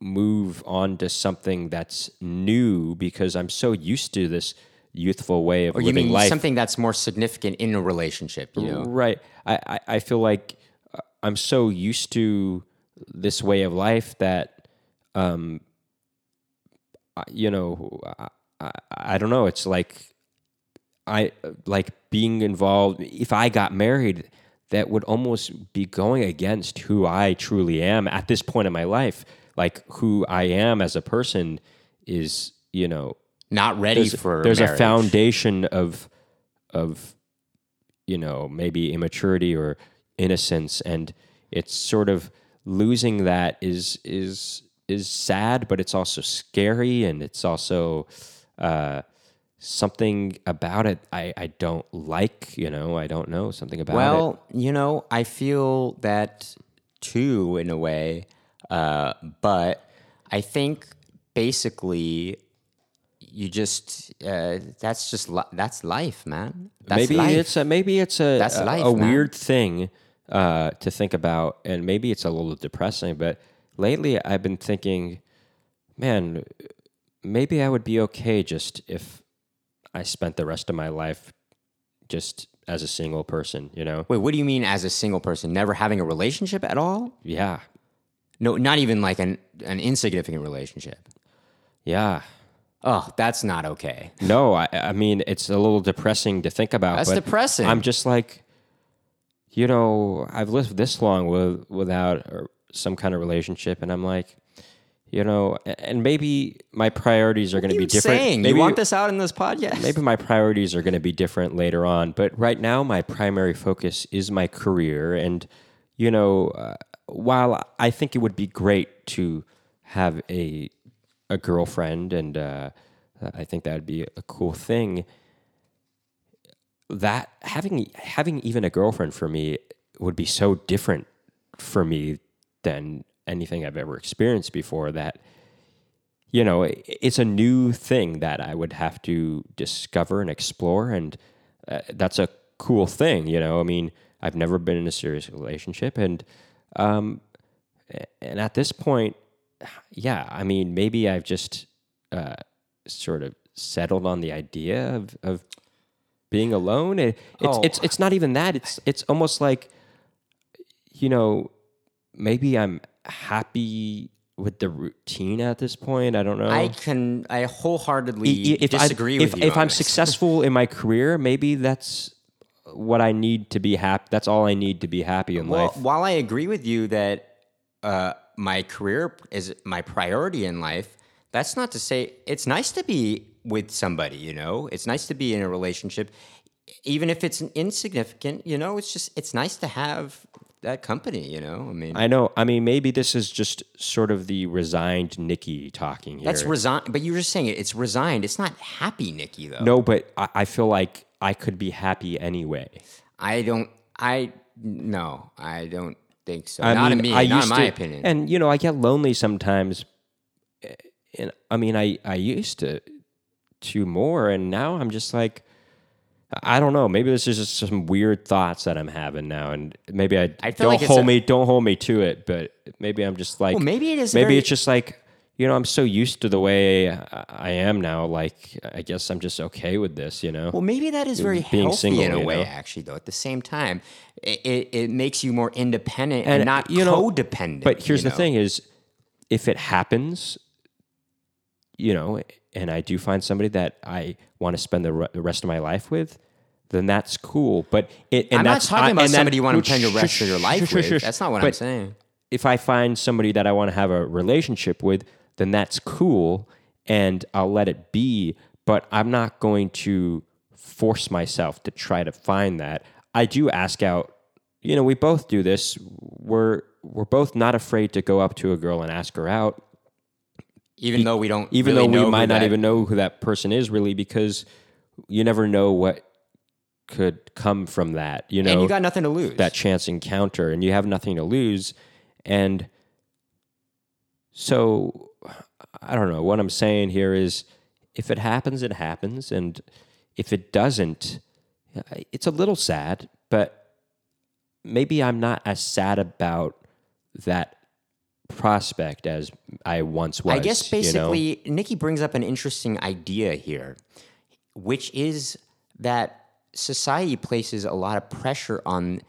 move on to something that's new because i'm so used to this youthful way of Or you living life something that's more significant in a relationship? You know, Right. I, I, I feel like uh, I'm so used to this way of life that, um, you know, I, I, I don't know. It's like I like being involved. If I got married, that would almost be going against who I truly am at this point in my life. Like who I am as a person is, you know, not ready there's, for there's a foundation of of you know maybe immaturity or innocence. And it's sort of losing that is is is sad but it's also scary. And it's also uh something about it i i don't like you know i don't know something about it Well, you know, I feel that too in a way, uh, but I think basically you just uh, that's just li- that's life, man. That's maybe life. it's a maybe it's a That's a, life, a weird thing uh, to think about, and maybe it's a little depressing. But lately, I've been thinking, man, maybe I would be okay just if I spent the rest of my life just as a single person. You know? Wait, what do you mean as a single person, never having a relationship at all? Yeah, No, not even like an an insignificant relationship. yeah. Oh, that's not okay. No, I, I mean it's a little depressing to think about. That's but depressing. I'm just like, you know, I've lived this long with without uh, some kind of relationship, and I'm like, you know, and maybe my priorities are going to be What are you different. saying? Maybe you want this out in this podcast? maybe my priorities are going to be different later on, but right now my primary focus is my career, and you know, uh, while I think it would be great to have a a girlfriend, and uh, I think that would be a cool thing. That having having even a girlfriend for me would be so different for me than anything I've ever experienced before. That you know, it's a new thing that I would have to discover and explore, and uh, that's a cool thing. You know, I mean, I've never been in a serious relationship, and um, and at this point, yeah, I mean, maybe I've just uh, sort of settled on the idea of of being alone. It, it's Oh. it's it's not even that. It's it's almost like you know, maybe I'm happy with the routine at this point. I don't know. I can I wholeheartedly I- if I- disagree if, with you. If I'm this. successful in my career, maybe that's what I need to be happy. That's all I need to be happy in Well, life. while I agree with you that uh, my career is my priority in life, that's not to say it's nice to be with somebody. You know, it's nice to be in a relationship, even if it's insignificant. You know, it's just it's nice to have that company. You know, I mean, I know. I mean, maybe this is just sort of the resigned Nikki talking here. that's resigned. But you're just saying it. It's resigned. It's not happy, Nikki. Though. no, but I, I feel like I could be happy anyway. I don't. I no. I don't think so. I not mean, in me. I not in my to, opinion. And you know, I get lonely sometimes. eh, And I mean, I I used to to more, and now I'm just like, I don't know. Maybe this is just some weird thoughts that I'm having now, and maybe I, I don't like hold a- me don't hold me to it. But maybe I'm just like, well, maybe it is. maybe very, it's just like you know, I'm so used to the way I am now. Like, I guess I'm just okay with this. You know. Well, maybe that is very being healthy single, in a way, know? actually, though. At the same time, it, it, it makes you more independent and, And, not you know, codependent. But here's the know? thing: is if it happens, you know, and I do find somebody that I want to spend the, re- the rest of my life with, then that's cool. But it, and I'm not that's, talking I- about that- somebody you want to spend the rest of your life shh, with. shh. That's not what I'm saying. if I find somebody that I want to have a relationship with, then that's cool and I'll let it be. But I'm not going to force myself to try to find that. I do ask out, you know, we both do this. We're we're both not afraid to go up to a girl and ask her out, even though we don't, even really though we might not that- even know who that person is really, because you never know what could come from that. You know, and you got nothing to lose. that chance encounter and you have nothing to lose and so i don't know what i'm saying here is if it happens it happens and if it doesn't uh, it's a little sad but maybe i'm not as sad about that prospect as i once was I guess you know? basically, Nikki brings up an interesting idea here, which is that society places a lot of pressure on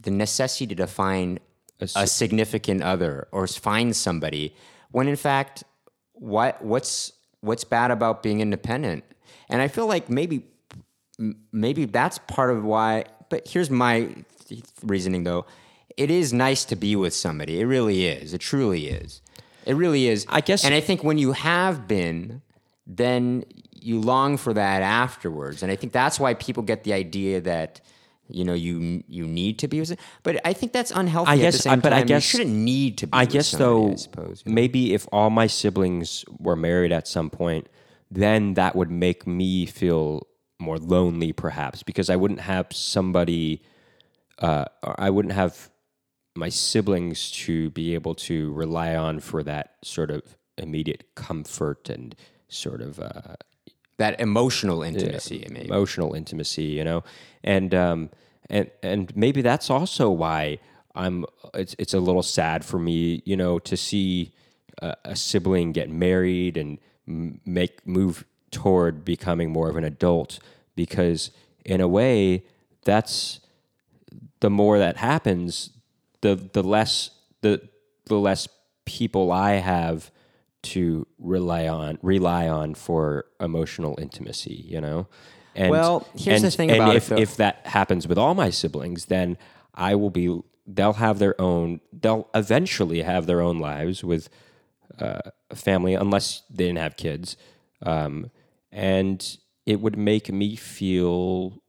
the necessity to find a, significant other or find somebody, when in fact, what what's what's bad about being independent? And I feel like maybe maybe that's part of why. But here's my th- reasoning, though. It is nice to be with somebody. It really is. It truly is. It really is. I guess- And I think when you have been, then you long for that afterwards. And I think that's why people get the idea that you know you you need to be with. But I think that's unhealthy. I at guess- the same I- but I guess- you shouldn't need to. be I with guess somebody, though, I suppose. you know? maybe if all my siblings were married at some point, then that would make me feel more lonely, perhaps, because I wouldn't have somebody. Uh, I wouldn't have my siblings to be able to rely on for that sort of immediate comfort and sort of uh, that emotional intimacy. Mean, emotional intimacy, you know, and um, and and maybe that's also why I'm. It's it's a little sad for me, you know, to see a, a sibling get married and m- make move toward becoming more of an adult, because in a way, that's the more that happens, the the less the the less people I have to rely on rely on for emotional intimacy, you know. And, Well, here's the thing and about it, if though. if that happens with all my siblings, then I will be. They'll have their own. They'll eventually have their own lives with uh, a family, unless they didn't have kids, um, and it would make me feel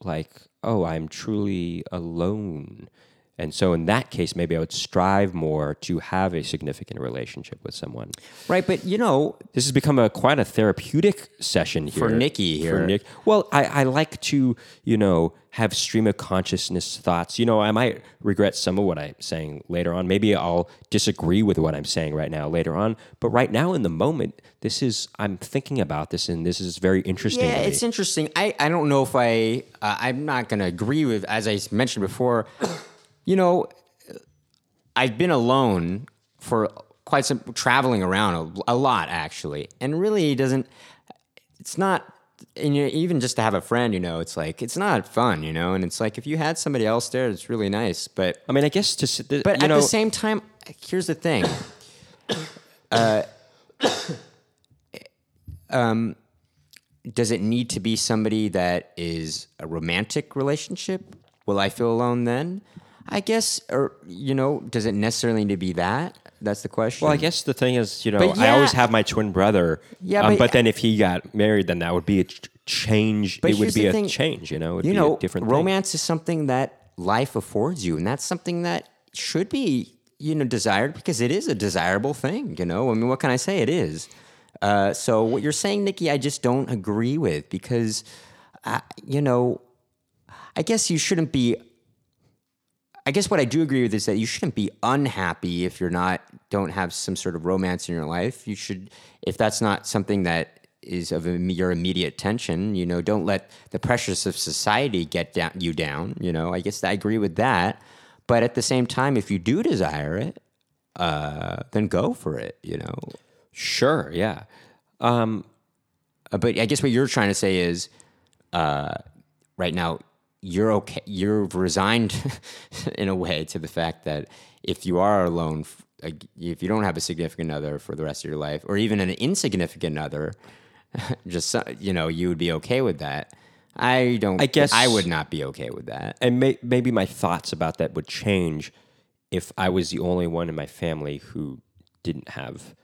like, oh, I'm truly alone. And so, in that case, maybe I would strive more to have a significant relationship with someone. right? But you know, This has become a quite a therapeutic session here For Nikki For here. Nick, well, I, I like to you know have stream of consciousness thoughts. You know, I might regret some of what I'm saying later on. Maybe I'll disagree with what I'm saying right now later on. But right now, in the moment, this is I'm thinking about this, and this is very interesting. Yeah, to me. it's interesting. I, I don't know if I uh, I'm not going to agree with as I mentioned before. You know, I've been alone for quite some traveling around a, a lot actually, and really doesn't. It's not. And you even just to have a friend, you know, it's like it's not fun, you know, and it's like if you had somebody else there, it's really nice. But I mean, I guess to sit, but at know, the same time, here's the thing. [coughs] Uh, [coughs] um, does it need to be somebody that is a romantic relationship? Will I feel alone then? I guess, or you know, does it necessarily need to be that? That's the question. Well, I guess the thing is, you know, But I always have my twin brother. Yeah, um, but- but, then if he got married, then that would be a change. But it would be a thing, change. You know, it would you be know, a different thing. romance is something that life affords you, and that's something that should be, you know, desired because it is a desirable thing. You know, I mean, what can I say? It is. Uh, so what you're saying, Nikki, I just don't agree with because, uh, you know, I guess you shouldn't be. I guess what I do agree with is that you shouldn't be unhappy if you're not don't have some sort of romance in your life. You should, if that's not something that is of your immediate attention, you know, don't let the pressures of society get down, you down. You know, I guess I agree with that. But at the same time, if you do desire it, uh, then go for it. You know, Sure. Yeah. uh, but I guess what you're trying to say is, uh, right now you're okay. You're resigned [laughs] in a way to the fact that if you are alone, if you don't have a significant other for the rest of your life, or even an insignificant other, [laughs] just you know, you would be okay with that. I don't. I guess- I would not be okay with that. and may, maybe my thoughts about that would change if I was the only one in my family who didn't have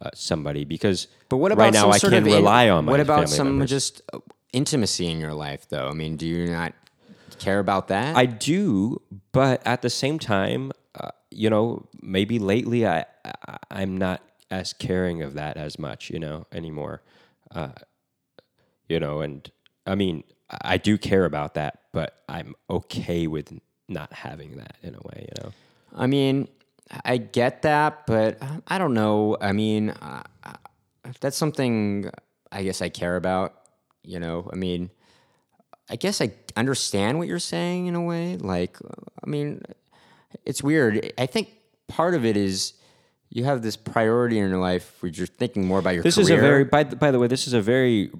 uh, somebody because But what about right now some I can in- rely on my What about some members. just uh, intimacy in your life, though? I mean, do you not care about that? I do, but at the same time, uh, you know, maybe lately I, I I'm not as caring of that as much, you know, anymore. Uh, you know, and I mean, I do care about that, but I'm okay with not having that in a way, you know. I mean, I get that, but I don't know. I mean, uh, that's something I guess I care about. You know, I mean, I guess I understand what you're saying in a way. Like, I mean, it's weird. I think part of it is you have this priority in your life where you're thinking more about your This career. is a very by the, by the way, this is a very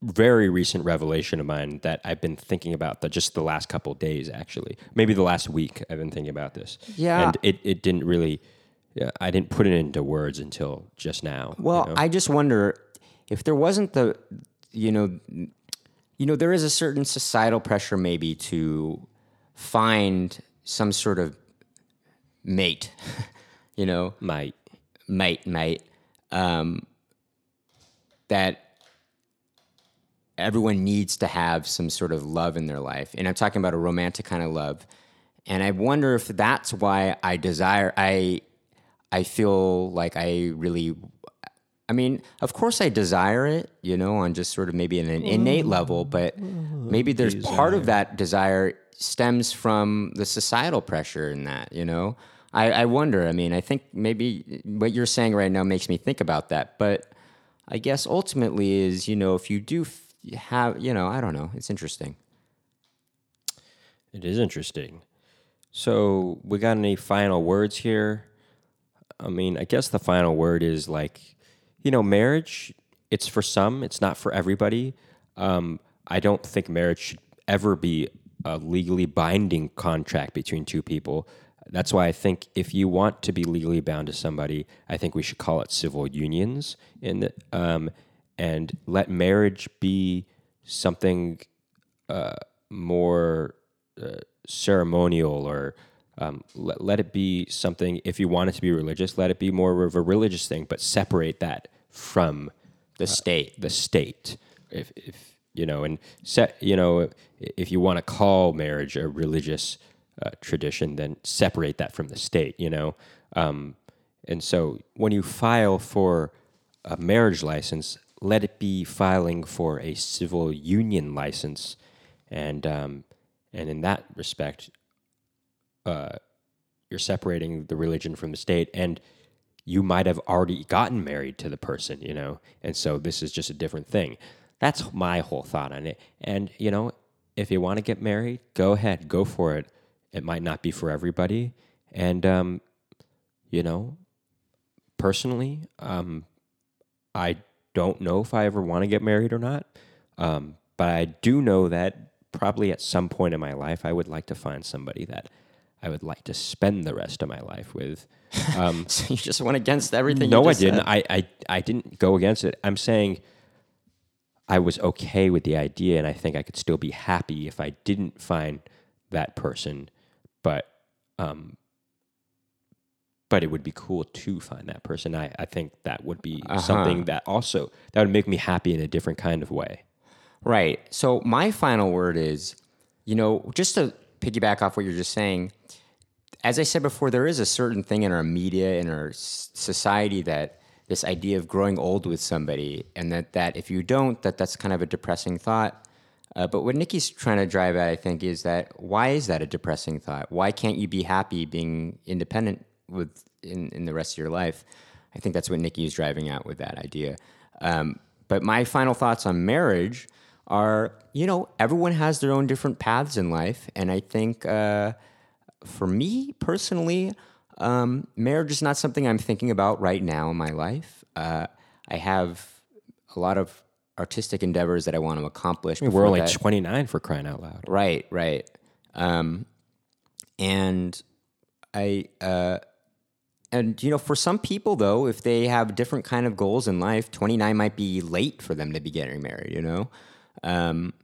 very recent revelation of mine that I've been thinking about the, just the last couple of days actually. Maybe the last week I've been thinking about this. Yeah. And it, it didn't really I didn't put it into words until just now. you Well, know? I just wonder if there wasn't the, you know, you know, there is a certain societal pressure maybe to find some sort of mate, [laughs] you know, might mate, mate, um, that everyone needs to have some sort of love in their life. And I'm talking about a romantic kind of love. And I wonder if that's why I desire, I, I feel like I really, I mean, of course I desire it, you know, on just sort of maybe an innate mm. level, but mm-hmm. maybe there's part of that desire stems from the societal pressure in that, you know? I, I wonder. I mean, I think maybe what you're saying right now makes me think about that. But I guess ultimately is, you know, if you do f- have, you know, I don't know. It's interesting. It is interesting. So, we got any final words here? I mean, I guess the final word is like, you know, marriage, it's for some, it's not for everybody. Um, I don't think marriage should ever be a legally binding contract between two people. That's why I think if you want to be legally bound to somebody, I think we should call it civil unions the, um, and let marriage be something uh, more uh, ceremonial or um, let, let it be something if you want it to be religious let it be more of a religious thing but separate that from The state. the state. If, if you know and set you know if you want to call marriage a religious uh, tradition then separate that from the state you know? Um, and so when you file for a marriage license let it be filing for a civil union license. And um, and in that respect uh, you're separating the religion from the state. And you might have already gotten married to the person you know? And so this is just a different thing. That's my whole thought on it. And you know if you want to get married go ahead go for it. It might not be for everybody. And um, you know personally um, i don't know if i ever want to get married or not. Um, but i do know that probably at some point in my life i would like to find somebody that i would like to spend the rest of my life with um, [laughs] So you just went against everything. no, you I didn't. I, I I didn't go against it. I'm saying I was okay with the idea, and I think I could still be happy if I didn't find that person. But um, but it would be cool to find that person. I, I think that would be Uh-huh. something that also that would make me happy in a different kind of way. Right. So my final word is, you know, just to piggyback off what you're just saying, as I said before, there is a certain thing in our media, in our society that this idea of growing old with somebody, and that, that if you don't, that that's kind of a depressing thought. Uh, but what Nikki's trying to drive at, I think, is that why is that a depressing thought? Why can't you be happy being independent with in, in the rest of your life? I think that's what Nikki is driving at with that idea. Um, but my final thoughts on marriage are, you know, everyone has their own different paths in life, and I think. Uh, for me personally, um, marriage is not something I'm thinking about right now in my life. Uh, I have a lot of artistic endeavors that I want to accomplish. We're only that. 29 for crying out loud. Right, right. Um, and I, uh, and you know, for some people though, if they have different kind of goals in life, 29 might be late for them to be getting married, you know? Um,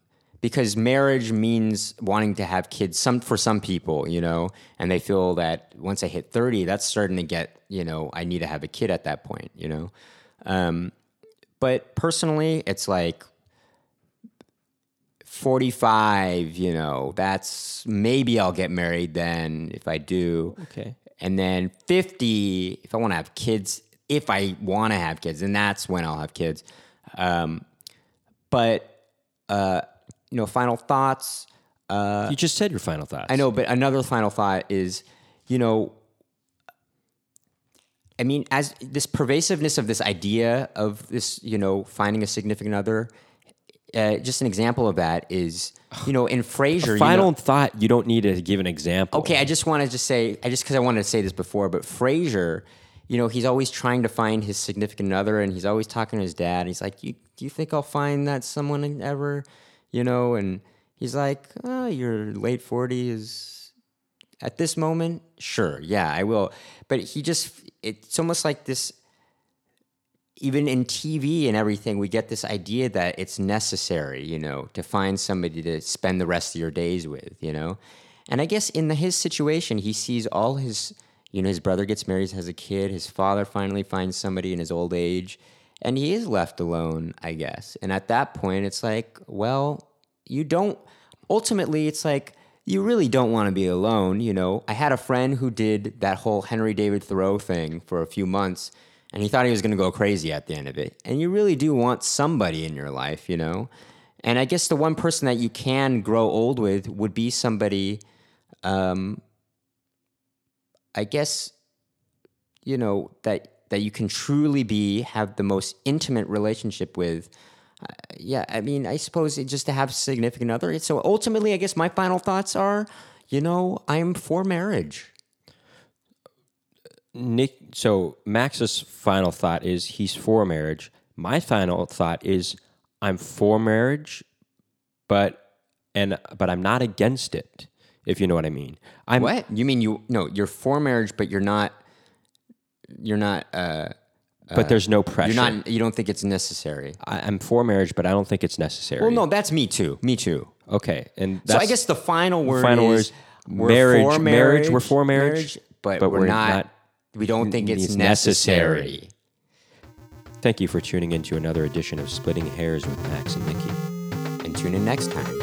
because marriage means wanting to have kids some for some people you know and they feel that once i hit 30 that's starting to get you know i need to have a kid at that point you know? Um, but personally it's like 45 you know that's maybe i'll get married then if i do. Okay. and then 50 if i want to have kids if i want to have kids and that's when i'll have kids. Um, but uh, you know final thoughts you just said your final thoughts. I know, but another final thought is, you know, I mean, as this pervasiveness of this idea of this, you know, finding a significant other, uh, just an example of that is, you know, in Frasier. you Final know- thought. You don't need to give an example. okay, I just want to just say, I just because I wanted to say this before, but Frasier, you know, he's always trying to find his significant other, and he's always talking to his dad. And He's like, "You, do you think I'll find that someone ever?" You know, and he's like, "Oh, your late forties." At this moment, sure, yeah, I will. But he just, it's almost like this even in TV and everything, we get this idea that it's necessary, you know, to find somebody to spend the rest of your days with, you know. And I guess in the, his situation, he sees all his, you know, his brother gets married, has a kid, his father finally finds somebody in his old age, and he is left alone, I guess. And at that point, it's like, well, you don't. Ultimately, it's like you really don't want to be alone. You know, I had a friend who did that whole Henry David Thoreau thing for a few months, and he thought he was going to go crazy at the end of it. And you really do want somebody in your life, you know. And I guess the one person that you can grow old with would be somebody. Um, I guess, you know that that you can truly be have the most intimate relationship with. Uh, yeah, I mean, I suppose it just to have a significant other. So ultimately, I guess my final thoughts are, you know, I'm for marriage. Nick. So Max's final thought is he's for marriage. My final thought is I'm for marriage, but and but I'm not against it. If you know what I mean. I'm What you mean? You no, you're for marriage, but you're not. You're not. Uh, but there's no pressure. you're not. You don't think it's necessary. I, I'm for marriage, but I don't think it's necessary. Well, no, that's me too. Me too. Okay, and So I that's- guess the final word final is we're marriage- for marriage, we're for marriage, but, we're, not- We don't think it's, it's necessary. necessary. Thank you for tuning in to another edition of Splitting Hairs with Max and Nikki. And tune in next time.